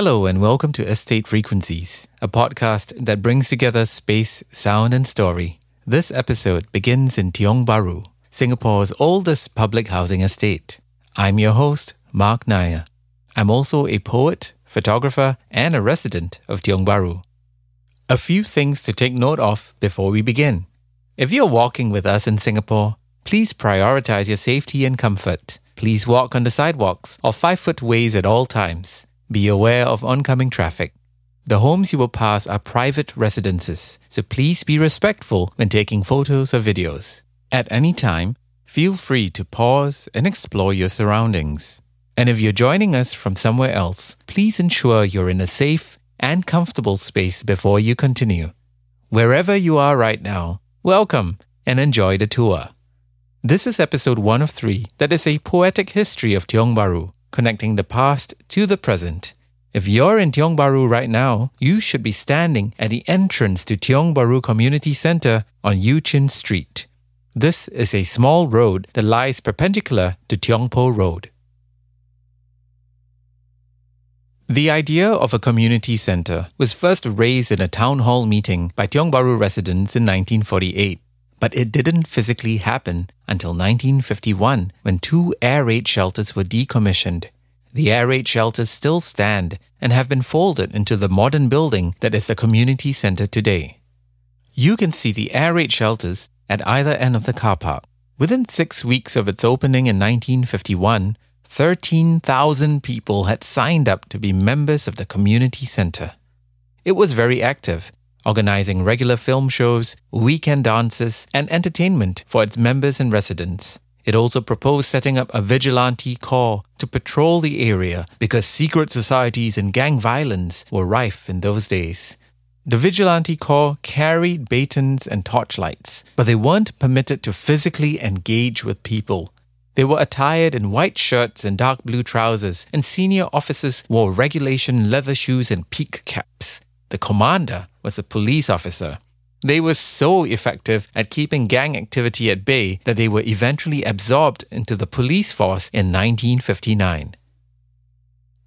Hello and welcome to Estate Frequencies, a podcast that brings together space, sound, and story. This episode begins in Tiong Bahru, Singapore's oldest public housing estate. I'm your host, Marc Nair. I'm also a poet, photographer, and a resident of Tiong Bahru. A few things to take note of before we begin. If you're walking with us in Singapore, please prioritize your safety and comfort. Please walk on the sidewalks or five foot ways at all times. Be aware of oncoming traffic. The homes you will pass are private residences, so please be respectful when taking photos or videos. At any time, feel free to pause and explore your surroundings. And if you're joining us from somewhere else, please ensure you're in a safe and comfortable space before you continue. Wherever you are right now, welcome and enjoy the tour. This is episode one of three that is a poetic history of Tiong Bahru connecting the past to the present. If you're in Tiong Bahru right now, you should be standing at the entrance to Tiong Bahru Community Centre on Eu Chin Street. This is a small road that lies perpendicular to Tiong Poh Road. The idea of a community centre was first raised in a town hall meeting by Tiong Bahru residents in 1948, but it didn't physically happen until 1951 when two air raid shelters were decommissioned. The air raid shelters still stand and have been folded into the modern building that is the community centre today. You can see the air raid shelters at either end of the car park. Within six weeks of its opening in 1951, 13,000 people had signed up to be members of the community centre. It was very active, organizing regular film shows, weekend dances, and entertainment for its members and residents. It also proposed setting up a vigilante corps to patrol the area because secret societies and gang violence were rife in those days. The vigilante corps carried batons and torchlights, but they weren't permitted to physically engage with people. They were attired in white shirts and dark blue trousers, and senior officers wore regulation leather shoes and peak caps. The commander was a police officer. They were so effective at keeping gang activity at bay that they were eventually absorbed into the police force in 1959.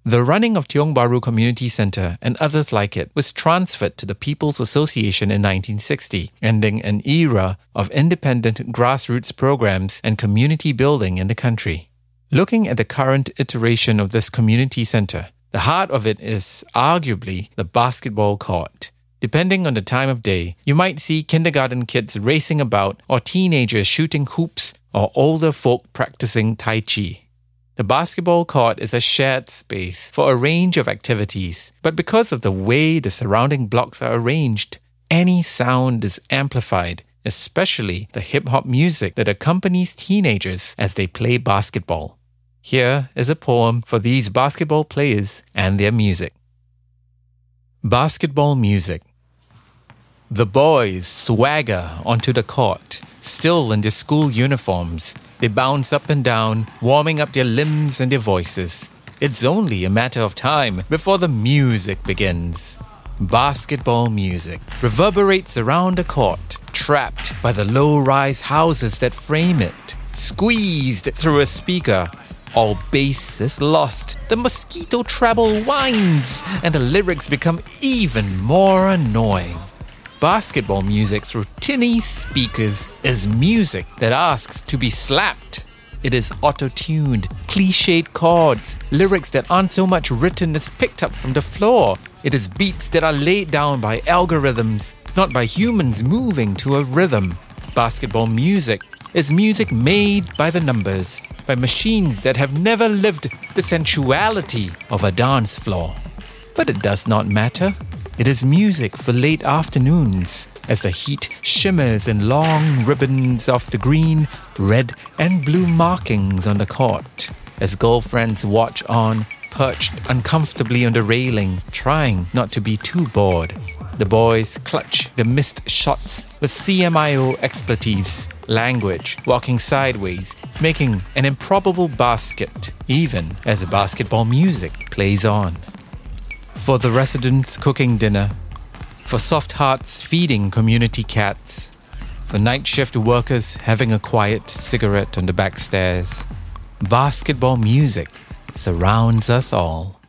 The running of Tiong Bahru Community Centre and others like it was transferred to the People's Association in 1960, ending an era of independent grassroots programs and community building in the country. Looking at the current iteration of this community centre, the heart of it is arguably the basketball court. Depending on the time of day, you might see kindergarten kids racing about, or teenagers shooting hoops, or older folk practicing Tai Chi. The basketball court is a shared space for a range of activities, but because of the way the surrounding blocks are arranged, any sound is amplified, especially the hip hop music that accompanies teenagers as they play basketball. Here is a poem for these basketball players and their music. Basketball music. The boys swagger onto the court, still in their school uniforms. They bounce up and down, warming up their limbs and their voices. It's only a matter of time before the music begins. Basketball music reverberates around the court, trapped by the low rise houses that frame it, squeezed through a speaker. All bass is lost, the mosquito treble whines, and the lyrics become even more annoying basketball music through tinny speakers is music that asks to be slapped. It is auto tuned, cliched chords, lyrics that aren't so much written as picked up from the floor. It is beats that are laid down by algorithms, not by humans moving to a rhythm. Basketball music is music made by the numbers, by machines that have never lived the sensuality of a dance floor. But it does not matter. It is music for late afternoons as the heat shimmers in long ribbons of the green, red, and blue markings on the court. As girlfriends watch on, perched uncomfortably on the railing, trying not to be too bored. The boys clutch the missed shots with CMIO expletives, language, walking sideways, making an improbable basket, even as the basketball music plays on for the residents cooking dinner, for soft hearts feeding community cats, for night shift workers having a quiet cigarette on the back stairs. Basketball music surrounds us all.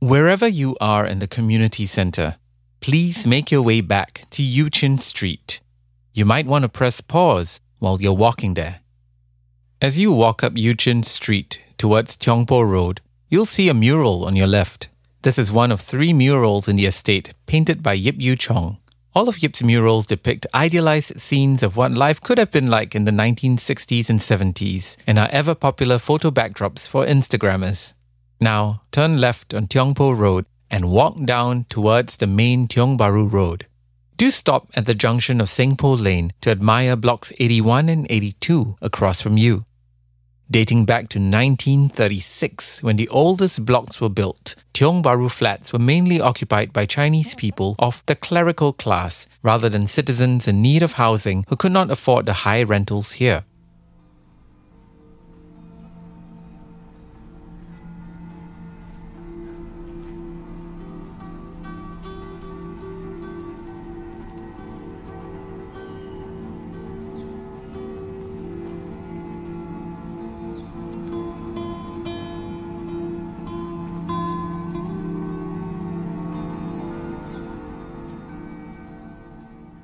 Wherever you are in the community center, please make your way back to Eu Chin Street. You might want to press pause while you're walking there. As you walk up Eu Chin Street towards Tiong Poh Road, you'll see a mural on your left. This is one of three murals in the estate painted by Yip Yew Chong. All of Yip's murals depict idealized scenes of what life could have been like in the 1960s and 70s and are ever popular photo backdrops for Instagrammers. Now, turn left on Tiong Poh Road and walk down towards the main Tiong Bahru Road. Do stop at the junction of Seng Poh Lane to admire blocks 81 and 82 across from you. Dating back to 1936, when the oldest blocks were built, Tiong Bahru flats were mainly occupied by Chinese people of the clerical class rather than citizens in need of housing who could not afford the high rentals here.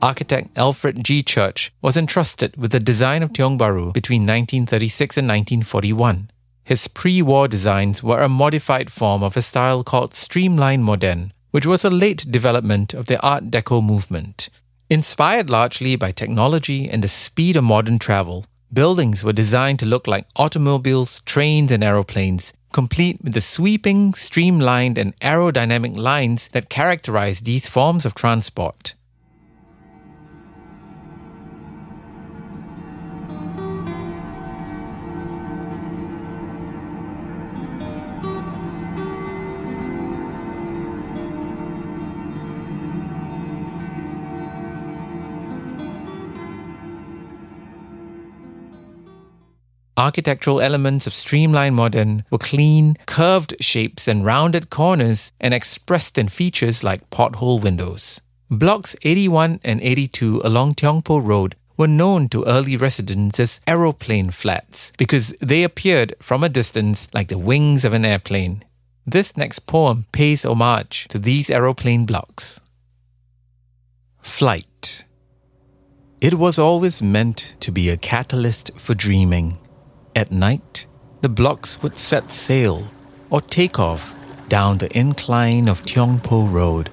Architect Alfred G. Church was entrusted with the design of Tiong Bahru between 1936 and 1941. His pre war designs were a modified form of a style called Streamline Moderne, which was a late development of the Art Deco movement. Inspired largely by technology and the speed of modern travel, buildings were designed to look like automobiles, trains, and aeroplanes, complete with the sweeping, streamlined, and aerodynamic lines that characterize these forms of transport. Architectural elements of Streamline Moderne were clean, curved shapes and rounded corners and expressed in features like porthole windows. Blocks 81 and 82 along Tiong Poh Road were known to early residents as aeroplane flats because they appeared from a distance like the wings of an airplane. This next poem pays homage to these aeroplane blocks. Flight. It was always meant to be a catalyst for dreaming. At night, the blocks would set sail or take off down the incline of Tiong Poh Road,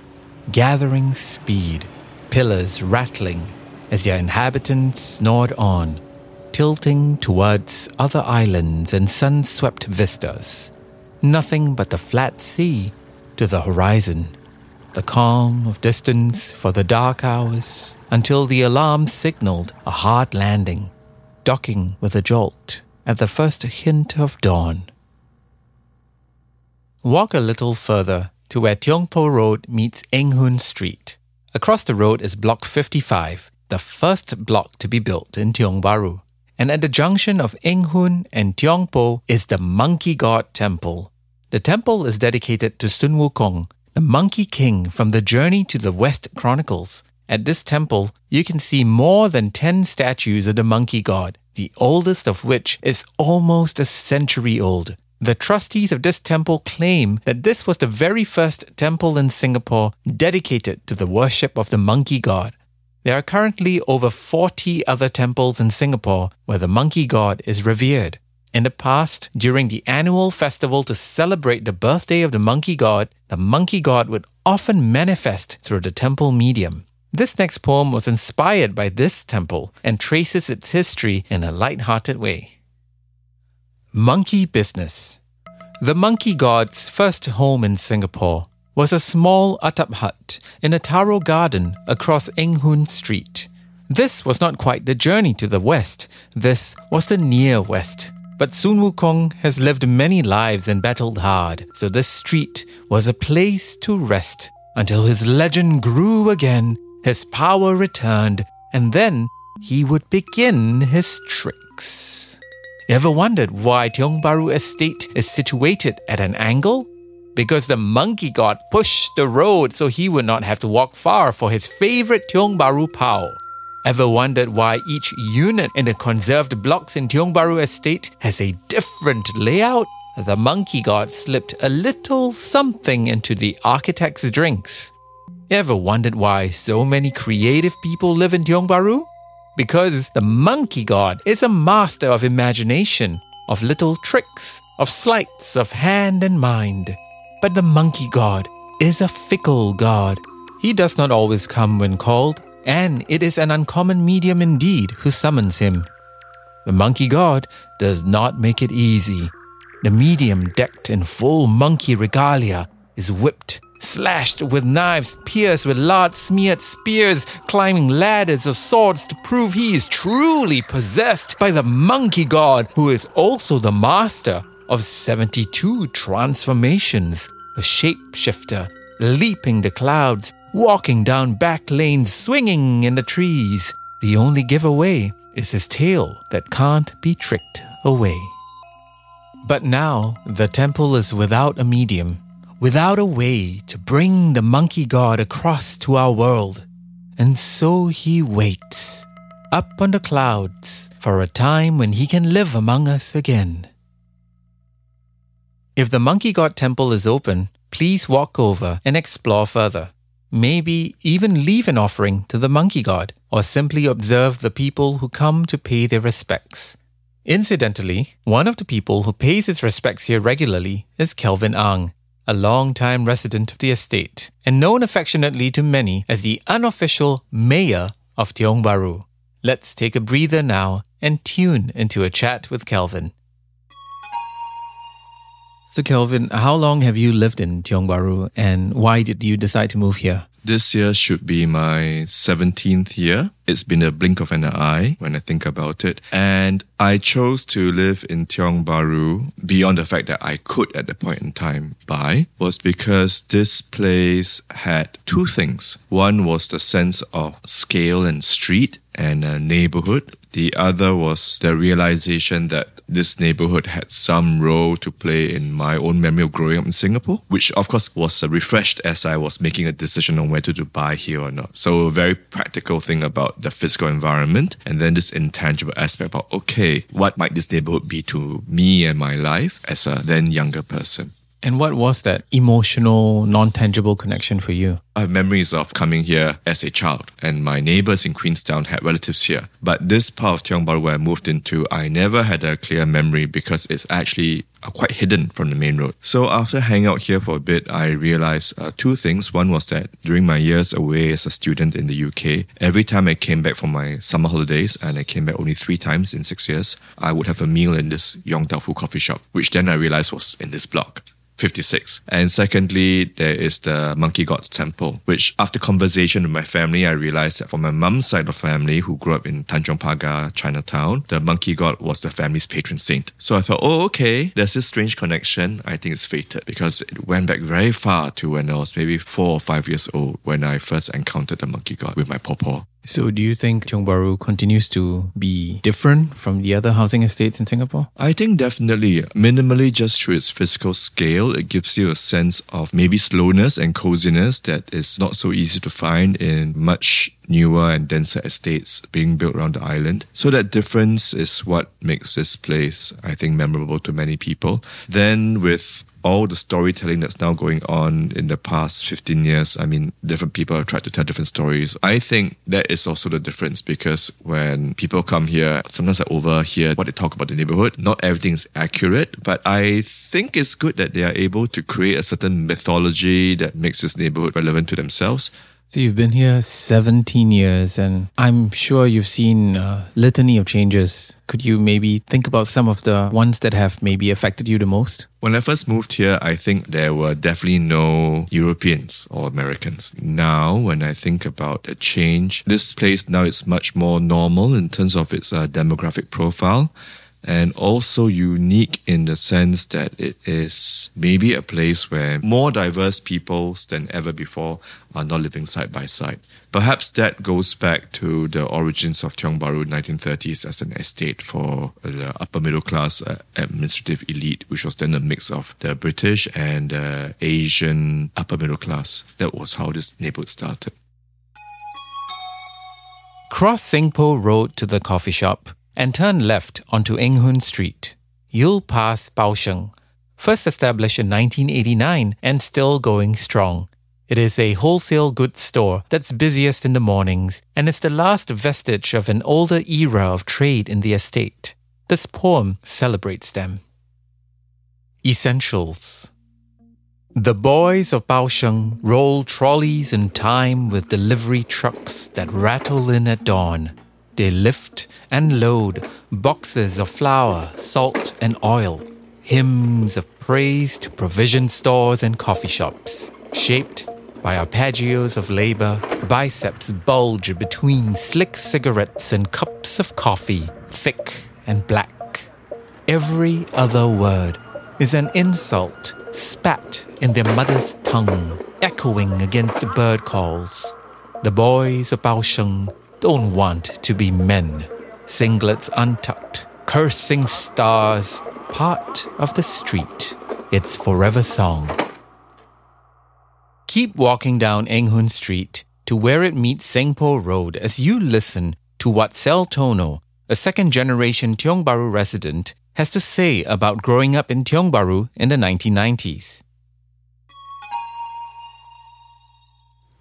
gathering speed, pillars rattling as their inhabitants snored on, tilting towards other islands and sun swept vistas. Nothing but the flat sea to the horizon, the calm of distance for the dark hours until the alarm signaled a hard landing, docking with a jolt at the first hint of dawn. Walk a little further to where Tiong Poh Road meets Eng Hoon Street. Across the road is Block 55, the first block to be built in Tiong Bahru. And at the junction of Eng Hoon and Tiong Poh is the Monkey God Temple. The temple is dedicated to Sun Wukong, the Monkey King from the Journey to the West Chronicles. At this temple, you can see more than 10 statues of the Monkey God, the oldest of which is almost a century old. The trustees of this temple claim that this was the very first temple in Singapore dedicated to the worship of the monkey god. There are currently over 40 other temples in Singapore where the monkey god is revered. In the past, during the annual festival to celebrate the birthday of the monkey god, the monkey god would often manifest through the temple medium. This next poem was inspired by this temple and traces its history in a light-hearted way. Monkey Business The monkey god's first home in Singapore was a small atap hut in a taro garden across Eng Hoon Street. This was not quite the journey to the west, this was the near west. But Sun Wukong has lived many lives and battled hard, so this street was a place to rest until his legend grew again his power returned, and then he would begin his tricks. Ever wondered why Tiong Bahru Estate is situated at an angle? Because the monkey god pushed the road so he would not have to walk far for his favorite Tiong Bahru Pao. Ever wondered why each unit in the conserved blocks in Tiong Bahru Estate has a different layout? the monkey god slipped a little something into the architect's drinks. Ever wondered why so many creative people live in Tiong Bahru? Because the monkey god is a master of imagination, of little tricks, of sleights of hand and mind. But the monkey god is a fickle god. He does not always come when called, and it is an uncommon medium indeed who summons him. The monkey god does not make it easy. The medium, decked in full monkey regalia, is whipped, slashed with knives, pierced with lard smeared spears, climbing ladders of swords to prove he is truly possessed by the monkey god, who is also the master of 72 transformations, a shapeshifter, leaping the clouds, walking down back lanes, swinging in the trees. The only giveaway is his tail that can't be tricked away. But now the temple is without a medium, without a way to bring the monkey god across to our world. And so he waits, up on the clouds, for a time when he can live among us again. If the monkey god temple is open, please walk over and explore further. Maybe even leave an offering to the monkey god, or simply observe the people who come to pay their respects. Incidentally, one of the people who pays his respects here regularly is Kelvin Ang, a long-time resident of the estate, and known affectionately to many as the unofficial mayor of Tiong Bahru. Let's take a breather now and tune into a chat with Kelvin. So, Kelvin, how long have you lived in Tiong Bahru and why did you decide to move here? This year should be my 17th year. It's been a blink of an eye when I think about it. And I chose to live in Tiong Bahru beyond the fact that I could at the point in time buy was because this place had two things. One was the sense of scale and street and a neighborhood. The other was the realization that this neighborhood had some role to play in my own memory of growing up in Singapore, which of course was uh, refreshed as I was making a decision on whether to buy here or not. So a very practical thing about the physical environment and then this intangible aspect about, okay, what might this neighborhood be to me and my life as a then younger person? And what was that emotional, non tangible connection for you? I have memories of coming here as a child, and my neighbors in Queenstown had relatives here. But this part of Tiong Bahru where I moved into, I never had a clear memory because it's actually uh, quite hidden from the main road. So after hanging out here for a bit, I realized uh, two things. One was that during my years away as a student in the UK, every time I came back from my summer holidays, and I came back only three times in six years, I would have a meal in this Yong Tau Foo coffee shop, which then I realized was in this block. 56. And secondly, there is the Monkey God's Temple, which after conversation with my family, I realized that for my mum's side of family, who grew up in Tanjong Pagar, Chinatown, the Monkey God was the family's patron saint. So I thought, oh, okay, there's this strange connection. I think it's fated because it went back very far to when I was maybe four or five years old when I first encountered the Monkey God with my pawpaw. So, do you think Tiong Bahru continues to be different from the other housing estates in Singapore? I think definitely. Minimally, just through its physical scale, it gives you a sense of maybe slowness and coziness that is not so easy to find in much newer and denser estates being built around the island. So that difference is what makes this place, I think, memorable to many people. Then with all the storytelling that's now going on in the past 15 years, I mean, different people have tried to tell different stories. I think that is also the difference because when people come here, sometimes I overhear what they talk about the neighborhood. Not everything is accurate, but I think it's good that they are able to create a certain mythology that makes this neighborhood relevant to themselves. So you've been here 17 years, and I'm sure you've seen a litany of changes. Could you maybe think about some of the ones that have maybe affected you the most? When I first moved here, I think there were definitely no Europeans or Americans. Now, when I think about the change, this place now is much more normal in terms of its uh, demographic profile and also unique in the sense that it is maybe a place where more diverse peoples than ever before are not living side by side. Perhaps that goes back to the origins of Tiong Bahru 1930s as an estate for the upper middle class uh, administrative elite, which was then a mix of the British and uh, Asian upper middle class. That was how this neighborhood started. Cross Seng Poh Road to the coffee shop and turn left onto Eng Hoon Street. You'll pass Bao Sheng, first established in 1989 and still going strong. It is a wholesale goods store that's busiest in the mornings and is the last vestige of an older era of trade in the estate. This poem celebrates them. Essentials The boys of Baosheng roll trolleys in time with delivery trucks that rattle in at dawn. They lift and load boxes of flour, salt, and oil, hymns of praise to provision stores and coffee shops, shaped by arpeggios of labor, biceps bulge between slick cigarettes and cups of coffee, thick and black. Every other word is an insult spat in their mother's tongue, echoing against bird calls. The boys of Baosheng don't want to be men, singlets untucked, cursing stars, part of the street, its forever song. Keep walking down Eng Hoon Street to where it meets Seng Sengpo Road as you listen to what Sel Tono, a second generation Tiong Bahru resident, has to say about growing up in Tiong Bahru in the 1990s.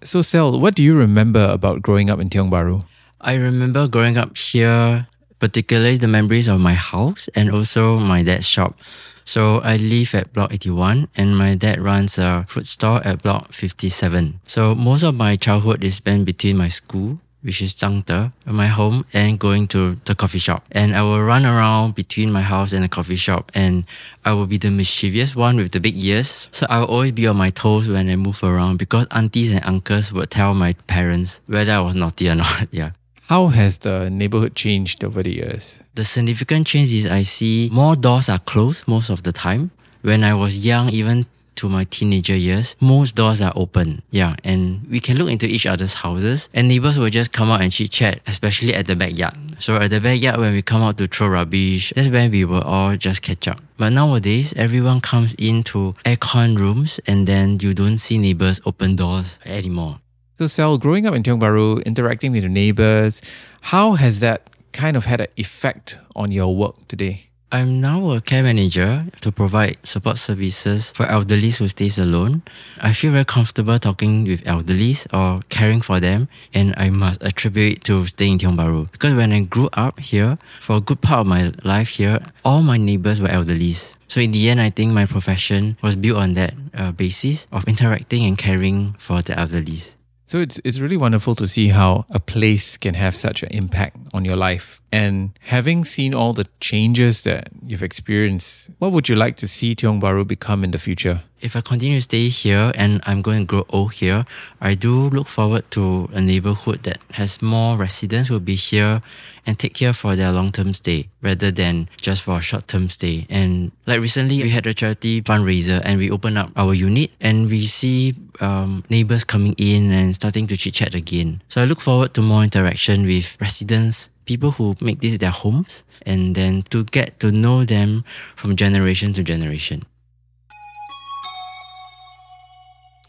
So, Sel, what do you remember about growing up in Tiong Bahru? I remember growing up here, particularly the memories of my house and also my dad's shop. So I live at block 81 and my dad runs a fruit store at block 57. So most of my childhood is spent between my school which is Zhangde, my home, and going to the coffee shop. And I will run around between my house and the coffee shop, and I will be the mischievous one with the big ears. So I will always be on my toes when I move around because aunties and uncles would tell my parents whether I was naughty or not. yeah. How has the neighborhood changed over the years? The significant change is I see more doors are closed most of the time. When I was young, even to my teenager years, most doors are open. Yeah. And we can look into each other's houses and neighbors will just come out and chit chat, especially at the backyard. So at the backyard, when we come out to throw rubbish, that's when we will all just catch up. But nowadays, everyone comes into aircon rooms and then you don't see neighbors open doors anymore. So, Sel, growing up in Tiong Bahru, interacting with your neighbors, how has that kind of had an effect on your work today? I'm now a care manager to provide support services for elderly who stays alone. I feel very comfortable talking with elderly or caring for them, and I must attribute to staying in Tiong Bahru. Because when I grew up here, for a good part of my life here, all my neighbors were elderly. So in the end, I think my profession was built on that uh, basis of interacting and caring for the elderly. So it's it's really wonderful to see how a place can have such an impact on your life. And having seen all the changes that you've experienced, what would you like to see Tiong Bahru become in the future? If I continue to stay here and I'm going to grow old here, I do look forward to a neighborhood that has more residents who will be here and take care for their long-term stay rather than just for a short-term stay. And like recently, we had a charity fundraiser and we opened up our unit and we see um, neighbors coming in and starting to chit-chat again. So I look forward to more interaction with residents, people who make this their homes, and then to get to know them from generation to generation.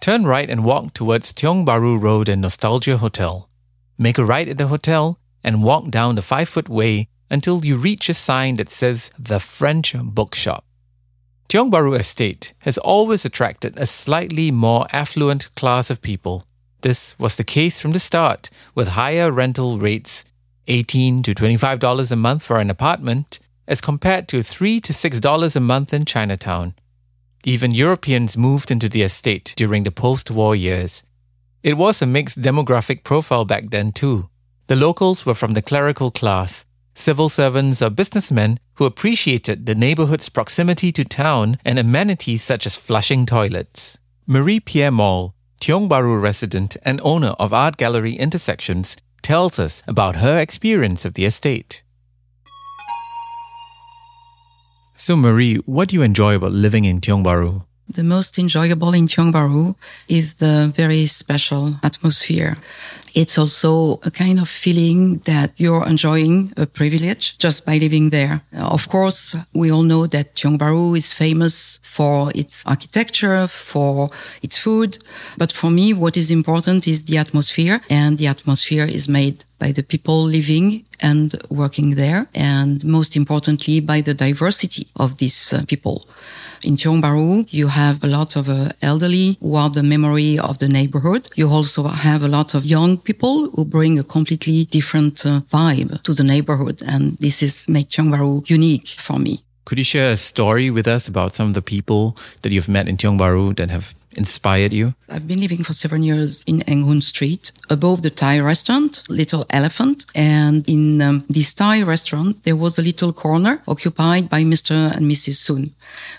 Turn right and walk towards Tiong Bahru Road and Nostalgia Hotel. Make a right at the hotel and walk down the five foot way until you reach a sign that says The French Bookshop. Tiong Bahru Estate has always attracted a slightly more affluent class of people. This was the case from the start, with higher rental rates, 18 to $25 a month for an apartment, as compared to 3 to $6 a month in Chinatown. Even Europeans moved into the estate during the post war years. It was a mixed demographic profile back then, too. The locals were from the clerical class, civil servants or businessmen who appreciated the neighborhood's proximity to town and amenities such as flushing toilets. Marie Pierre Moll, Tiong Bahru resident and owner of Art Gallery Intersections, tells us about her experience of the estate. So, Marie, what do you enjoy about living in Tiong Bahru? The most enjoyable in Tiong Bahru is the very special atmosphere. It's also a kind of feeling that you're enjoying a privilege just by living there. Uh, of course, we all know that Tiong Bahru is famous for its architecture, for its food. But for me, what is important is the atmosphere and the atmosphere is made by the people living and working there. And most importantly, by the diversity of these uh, people. In Tiong Bahru, you have a lot of uh, elderly who are the memory of the neighborhood. You also have a lot of young people who bring a completely different uh, vibe to the neighborhood. And this is make Tiong Bahru unique for me. Could you share a story with us about some of the people that you've met in Tiong Bahru that have inspired you? I've been living for seven years in Hoon Street, above the Thai restaurant, Little Elephant. And in um, this Thai restaurant, there was a little corner occupied by Mr. and Mrs. Soon.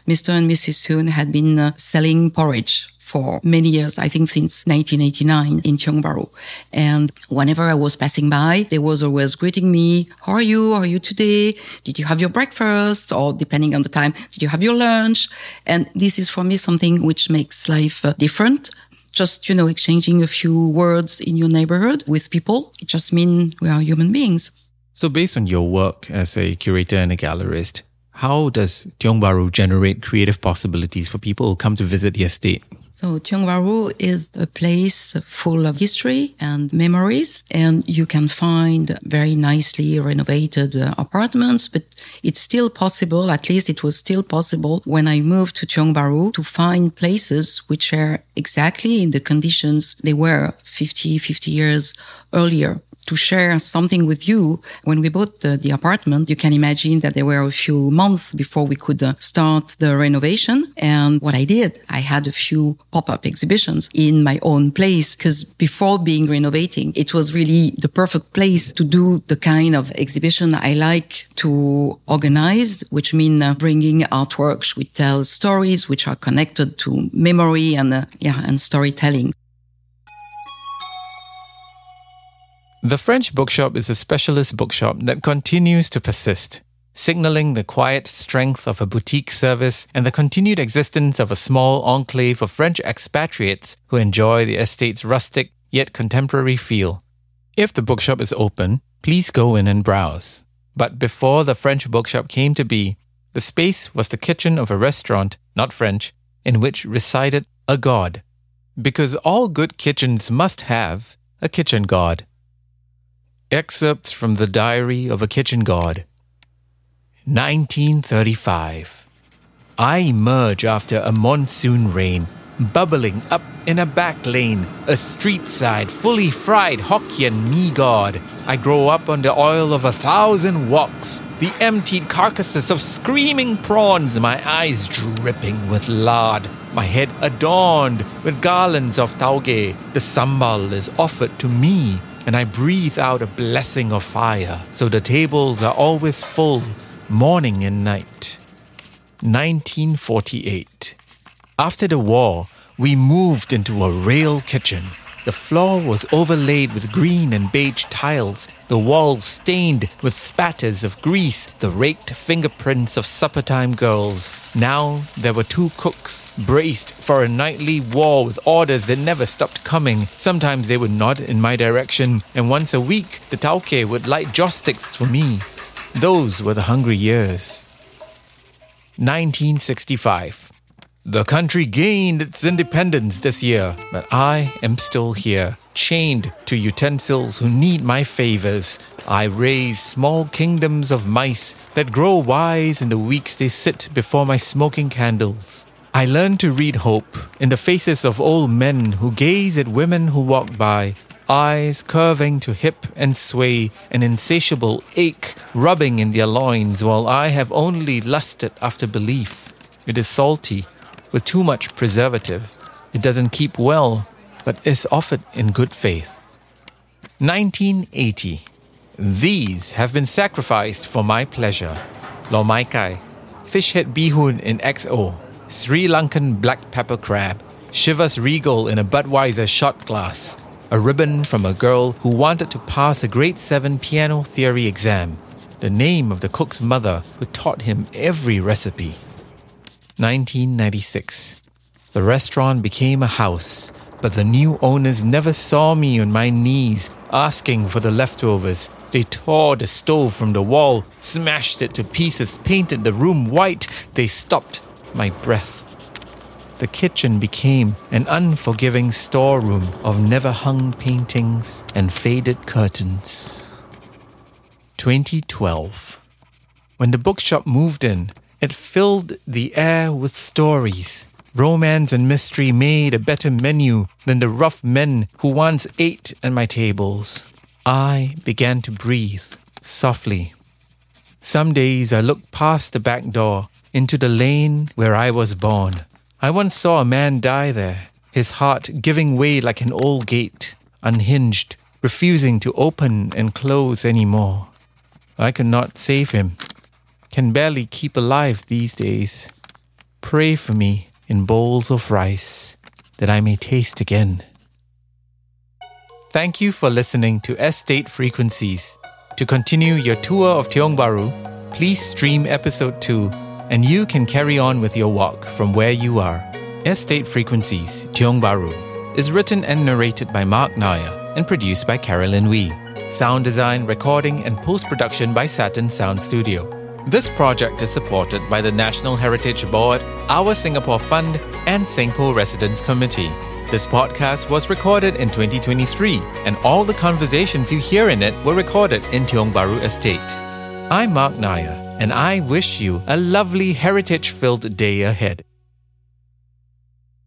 Mr. and Mrs. Soon had been uh, selling porridge for many years, I think since 1989 in Tiong Bahru. And whenever I was passing by, they was always greeting me. How are you? How are you today? Did you have your breakfast? Or depending on the time, did you have your lunch? And this is for me something which makes life uh, different just you know exchanging a few words in your neighborhood with people it just means we are human beings so based on your work as a curator and a gallerist how does Tiong Bahru generate creative possibilities for people who come to visit the estate so Tiong Bahru is a place full of history and memories, and you can find very nicely renovated uh, apartments, but it's still possible, at least it was still possible when I moved to Tiong Bahru to find places which are exactly in the conditions they were 50, 50 years earlier to share something with you. When we bought the, the, apartment, you can imagine that there were a few months before we could uh, start the renovation. And what I did, I had a few pop-up exhibitions in my own place because before being renovating, it was really the perfect place to do the kind of exhibition I like to organize, which mean uh, bringing artworks which tell stories which are connected to memory and uh, yeah and storytelling. The French bookshop is a specialist bookshop that continues to persist, signaling the quiet strength of a boutique service and the continued existence of a small enclave of French expatriates who enjoy the estate's rustic yet contemporary feel. If the bookshop is open, please go in and browse. But before the French bookshop came to be, the space was the kitchen of a restaurant, not French, in which resided a god. Because all good kitchens must have a kitchen god. Excerpts from the Diary of a Kitchen God. 1935. I emerge after a monsoon rain, bubbling up in a back lane, a street side, fully fried Hokkien mee god. I grow up on the oil of a thousand woks, the emptied carcasses of screaming prawns, my eyes dripping with lard, my head adorned with garlands of tauge. The sambal is offered to me and I breathe out a blessing of fire, so the tables are always full, morning and night. 1948. After the war, we moved into a rail kitchen the floor was overlaid with green and beige tiles, the walls stained with spatters of grease, the raked fingerprints of supper-time girls. Now there were two cooks, braced for a nightly war with orders that never stopped coming. Sometimes they would nod in my direction, and once a week the tauke would light joss sticks for me. Those were the hungry years. 1965. The country gained its independence this year, but I am still here, chained to utensils who need my favors. I raise small kingdoms of mice that grow wise in the weeks they sit before my smoking candles. I learn to read hope in the faces of old men who gaze at women who walk by, eyes curving to hip and sway, an insatiable ache rubbing in their loins, while I have only lusted after belief. It is salty with too much preservative. It doesn't keep well, but is offered in good faith. 1980. These have been sacrificed for my pleasure. Lo mai kai, fish head bihun in XO, Sri Lankan black pepper crab, Chivas Regal in a Budweiser shot glass, a ribbon from a girl who wanted to pass a grade 7 piano theory exam, the name of the cook's mother who taught him every recipe. 1996. The restaurant became a house, But the new owners never saw me on my knees asking for the leftovers. They tore the stove from the wall, smashed it to pieces, painted the room white. They stopped my breath. The kitchen became an unforgiving storeroom of never hung paintings and faded curtains. 2012. When the bookshop moved in, it filled the air with stories. Romance and mystery made a better menu than the rough men who once ate at my tables. I began to breathe softly. Some days I looked past the back door into the lane where I was born. I once saw a man die there, his heart giving way like an old gate, unhinged, refusing to open and close any more. I could not save him, can barely keep alive these days. Pray for me in bowls of rice that I may taste again. Thank you for listening to Estate Frequencies. To continue your tour of Tiong Bahru, please stream episode 2 and you can carry on with your walk from where you are. Estate Frequencies, Tiong Bahru, is written and narrated by Marc Nair and produced by Carolyn Wee. Sound design, recording, and post production by Saturn Sound Studio. This project is supported by the National Heritage Board, Our Singapore Fund, and Singapore Residents Committee. This podcast was recorded in 2023, and all the conversations you hear in it were recorded in Tiong Bahru Estate. I'm Marc Nair, and I wish you a lovely heritage filled day ahead.